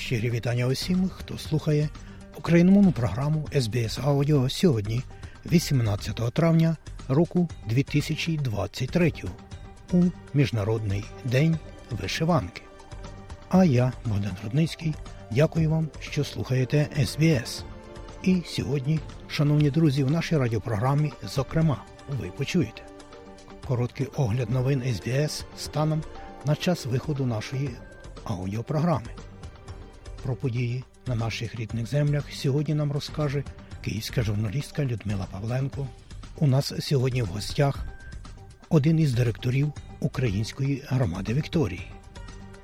Щирі вітання усім, хто слухає україномовну програму SBS Аудіо сьогодні, 18 травня року 2023 у Міжнародний день вишиванки. А я, Богдан Рудницький, дякую вам, що слухаєте SBS. І сьогодні, шановні друзі, в нашій радіопрограмі, зокрема, ви почуєте короткий огляд новин SBS станом на час виходу нашої аудіопрограми. Про події на наших рідних землях сьогодні нам розкаже київська журналістка Людмила Павленко. У нас сьогодні в гостях один із директорів Української громади Вікторії,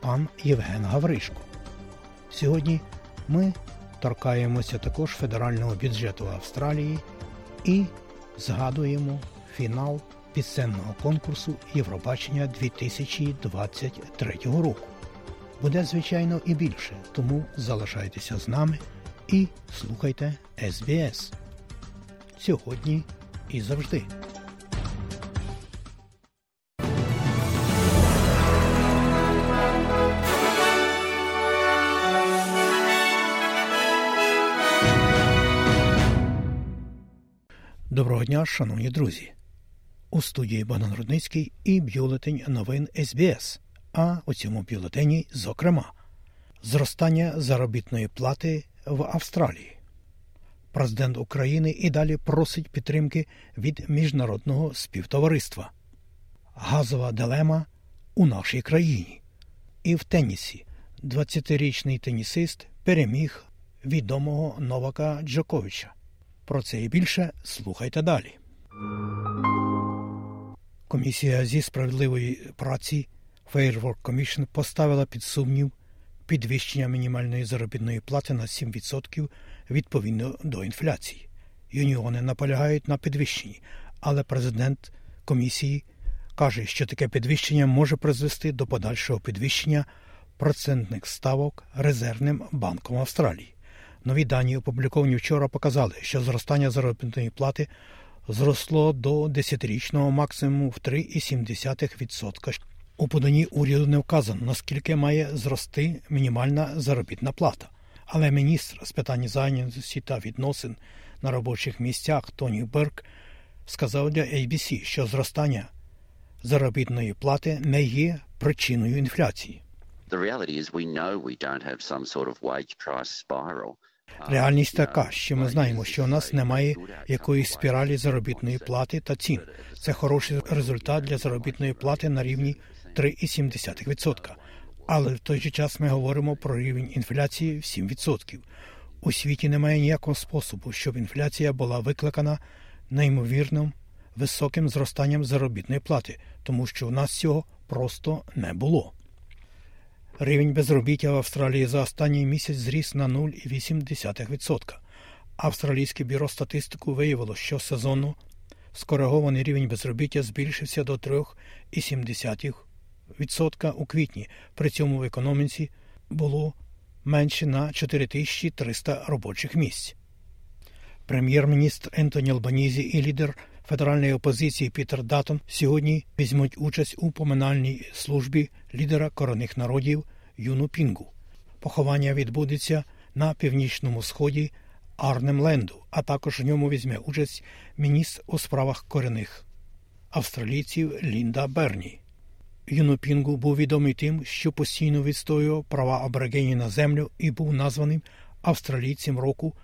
пан Євген Гавришко. Сьогодні ми торкаємося також федерального бюджету Австралії і згадуємо фінал пісенного конкурсу Євробачення 2023 року. Буде, звичайно, і більше, тому залишайтеся з нами і слухайте СБС. Сьогодні і завжди. Доброго дня, шановні друзі. У студії Богдан Рудницький і бюлетень новин СБС. А у цьому бюлетені, зокрема, зростання заробітної плати в Австралії. Президент України і далі просить підтримки від міжнародного співтовариства. Газова дилема у нашій країні. І в тенісі 20-річний тенісист переміг відомого Новака Джоковича. Про це і більше слухайте далі. Комісія зі справедливої праці Fair Work Commission поставила під сумнів підвищення мінімальної заробітної плати на 7% відповідно до інфляції. Юніони наполягають на підвищенні, але президент комісії каже, що таке підвищення може призвести до подальшого підвищення процентних ставок резервним банком Австралії. Нові дані, опубліковані вчора, показали, що зростання заробітної плати зросло до 10-річного максимуму в 3,7%. У поданні уряду не вказано, наскільки має зрости мінімальна заробітна плата. Але міністр з питань зайнятості та відносин на робочих місцях Тоні Берг сказав для ABC, що зростання заробітної плати не є причиною інфляції. Реальність така, що ми знаємо, що у нас немає якоїсь спіралі заробітної плати та цін. Це хороший результат для заробітної плати на рівні 3,7%. Але в той же час ми говоримо про рівень інфляції в 7%. У світі немає ніякого способу, щоб інфляція була викликана неймовірним високим зростанням заробітної плати, тому що у нас цього просто не було. Рівень безробіття в Австралії за останній місяць зріс на 0,8%. Австралійське бюро статистику виявило, що сезонно скоригований рівень безробіття збільшився до 3,7% у квітні. При цьому в економіці було менше на 4300 робочих місць. Прем'єр-міністр Ентоні Албанізі і лідер федеральної опозиції Пітер Датон сьогодні візьмуть участь у поминальній службі лідера корінних народів Юну Пінгу. Поховання відбудеться на північному сході Арнемленду, а також в ньому візьме участь міністр у справах корінних австралійців Лінда Берні. Юнопінгу був відомий тим, що постійно відстоював права аборигенів на землю і був названим австралійцем року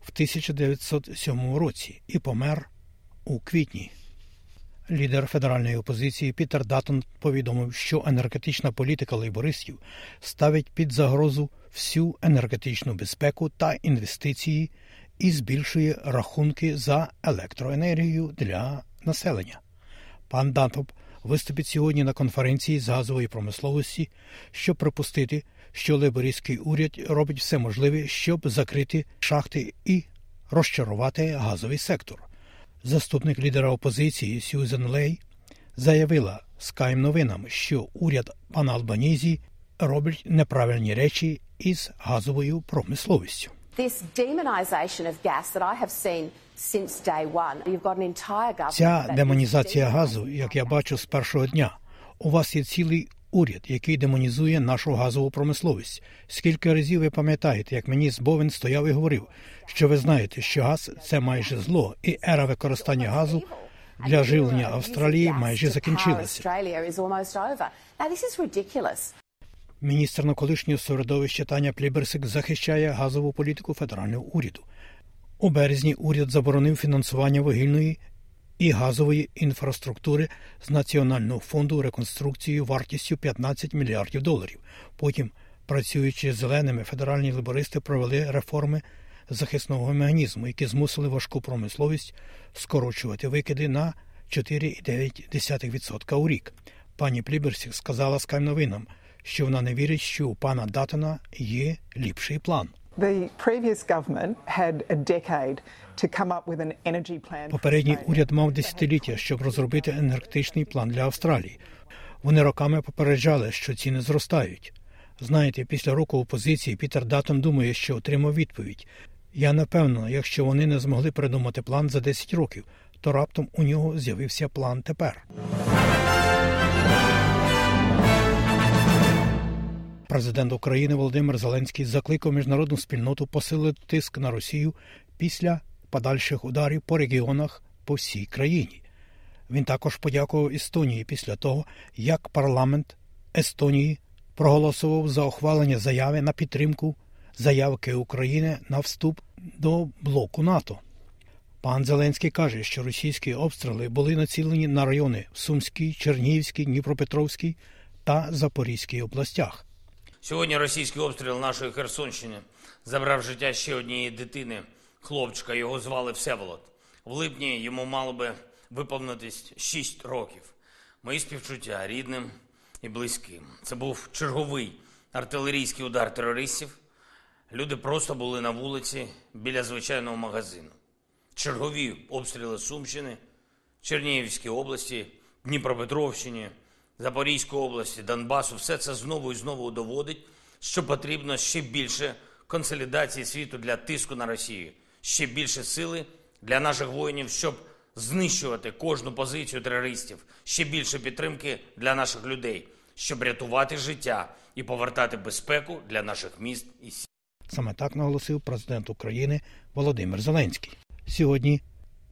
в 1907 році і помер у квітні. Лідер федеральної опозиції Пітер Датон повідомив, що енергетична політика лейбористів ставить під загрозу всю енергетичну безпеку та інвестиції і збільшує рахунки за електроенергію для населення. Пан Датоп виступить сьогодні на конференції з газової промисловості, щоб припустити, що лейбористський уряд робить все можливе, щоб закрити шахти і розчарувати газовий сектор. Заступник лідера опозиції Сьюзен Лей заявила Скайм новинам, що уряд пана Албанізі робить неправильні речі із газовою промисловістю. Ця демонізація газу, як я бачу з першого дня, у вас є цілий уряд, який демонізує нашу газову промисловість. Скільки разів ви пам'ятаєте, як мені Бовен стояв і говорив, що ви знаєте, що газ це майже зло, і ера використання газу для живлення Австралії майже закінчилася. Міністр на колишнього середовища Таня Пліберсик захищає газову політику федерального уряду. У березні уряд заборонив фінансування вугільної і газової інфраструктури з Національного фонду реконструкції вартістю 15 мільярдів доларів. Потім, працюючи зеленими, федеральні лейбористи провели реформи захисного механізму, які змусили важку промисловість скорочувати викиди на 4,9% у рік. Пані Плiберсек сказала Скай новинам, що вона не вірить, що у пана Датона є ліпший план. Попередній уряд мав десятиліття, щоб розробити енергетичний план для Австралії. Вони роками попереджали, що ціни зростають. Знаєте, після року опозиції Пітер Датон думає, що отримав відповідь. Я напевно, якщо вони не змогли придумати план за 10 років, то раптом у нього з'явився план тепер. Президент України Володимир Зеленський закликав міжнародну спільноту посилити тиск на Росію після подальших ударів по регіонах по всій країні. Він також подякував Естонії після того, як парламент Естонії проголосував за ухвалення заяви на підтримку заявки України на вступ до блоку НАТО. Пан Зеленський каже, що російські обстріли були націлені на райони в Сумській, Чернігівській, Дніпропетровській та Запорізькій областях. Сьогодні російський обстріл нашої Херсонщини забрав життя ще однієї дитини, хлопчика. Його звали Всеволод. В липні йому мало би виповнитись 6 років. Мої співчуття рідним і близьким. Це був черговий артилерійський удар терористів. Люди просто були на вулиці біля звичайного магазину. Чергові обстріли Сумщини, Чернігівській області, Дніпропетровщині. Запорізької області, Донбасу, все це знову і знову доводить, що потрібно ще більше консолідації світу для тиску на Росію, ще більше сили для наших воїнів, щоб знищувати кожну позицію терористів, ще більше підтримки для наших людей, щоб рятувати життя і повертати безпеку для наших міст і сіл. Саме так наголосив президент України Володимир Зеленський. Сьогодні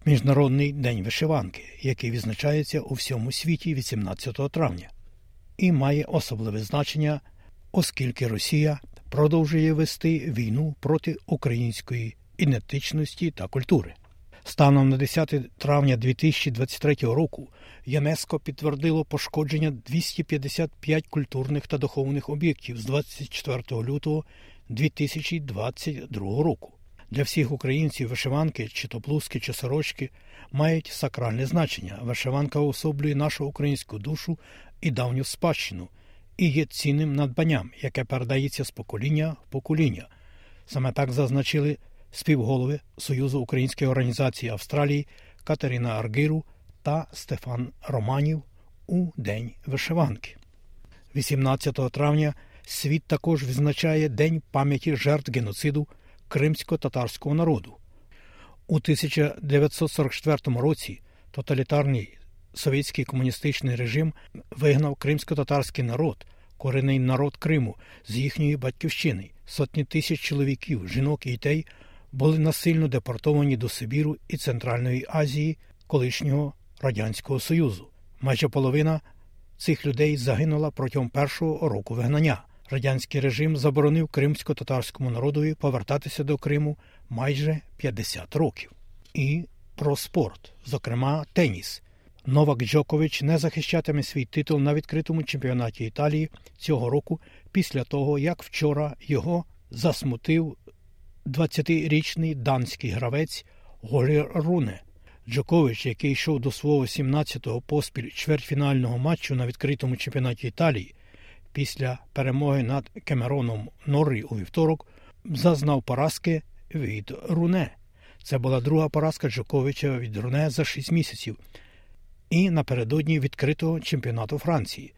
Міжнародний день вишиванки, який відзначається у всьому світі 18 травня, і має особливе значення, оскільки Росія продовжує вести війну проти української ідентичності та культури. Станом на 10 травня 2023 року ЮНЕСКО підтвердило пошкодження 255 культурних та духовних об'єктів з 24 лютого 2022 року. Для всіх українців вишиванки, чи то блузки, чи сорочки мають сакральне значення. Вишиванка особлює нашу українську душу і давню спадщину і є цінним надбанням, яке передається з покоління в покоління. Саме так зазначили співголови Союзу української організації Австралії Катерина Аргиру та Стефан Романів у День вишиванки. 18 травня світ також відзначає День пам'яті жертв геноциду кримсько-татарського народу. У 1944 році тоталітарний совєтський комуністичний режим вигнав кримсько-татарський народ, корінний народ Криму з їхньої батьківщини. Сотні тисяч чоловіків, жінок і дітей були насильно депортовані до Сибіру і Центральної Азії колишнього Радянського Союзу. Майже половина цих людей загинула протягом першого року вигнання. Радянський режим заборонив кримсько-татарському народові повертатися до Криму майже 50 років. І про спорт, зокрема теніс. Новак Джокович не захищатиме свій титул на відкритому чемпіонаті Італії цього року після того, як вчора його засмутив 20-річний данський гравець Голір Руне. Джокович, який йшов до свого 17-го поспіль чвертьфінального матчу на відкритому чемпіонаті Італії, після перемоги над Кемероном Норрі у вівторок зазнав поразки від Руне. Це була друга поразка Джоковича від Руне за 6 місяців. І напередодні відкритого чемпіонату Франції,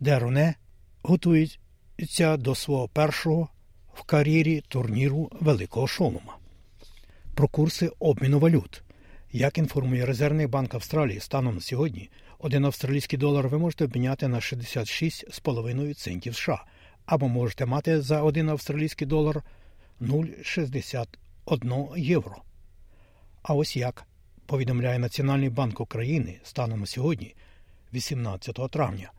де Руне готується до свого першого в кар'єрі турніру Великого Шолома. Про курси обміну валют. Як інформує Резервний банк Австралії станом на сьогодні, Один австралійський долар ви можете обміняти на 66,5 центів США, або можете мати за один австралійський долар 0,61 євро. А ось як повідомляє Національний банк України станом на сьогодні, 18 травня.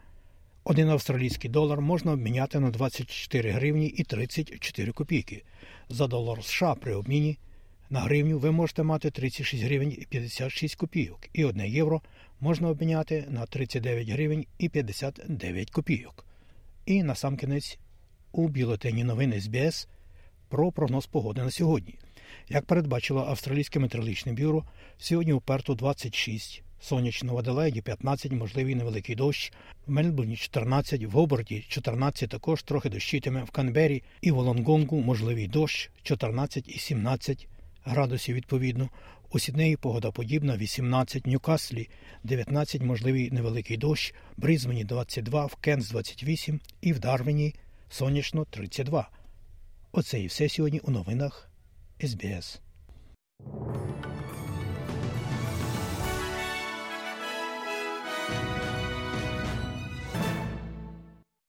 Один австралійський долар можна обміняти на 24 гривні і 34 копійки. За долар США при обміні на гривню ви можете мати 36 гривень і 56 копійок, і 1 євро можна обміняти на 39 гривень і 59 копійок. І на сам кінець у бюлетені новин СБС про прогноз погоди на сьогодні. Як передбачило Австралійське метеорологічне бюро, сьогодні у Перту 26, сонячно в Аделаїді 15, можливий невеликий дощ, в Мельбурні 14, в Гоборді 14 також трохи дощитиме, в Канбері і в Олонгонгу можливий дощ 14 і 17 градусів відповідно. У Сіднеї погода подібна 18, в Ньюкаслі 19, можливий невеликий дощ, Брізмені 22, в Кенс 28 і в Дарвіні сонячно 32. Оце і все сьогодні у новинах СБС.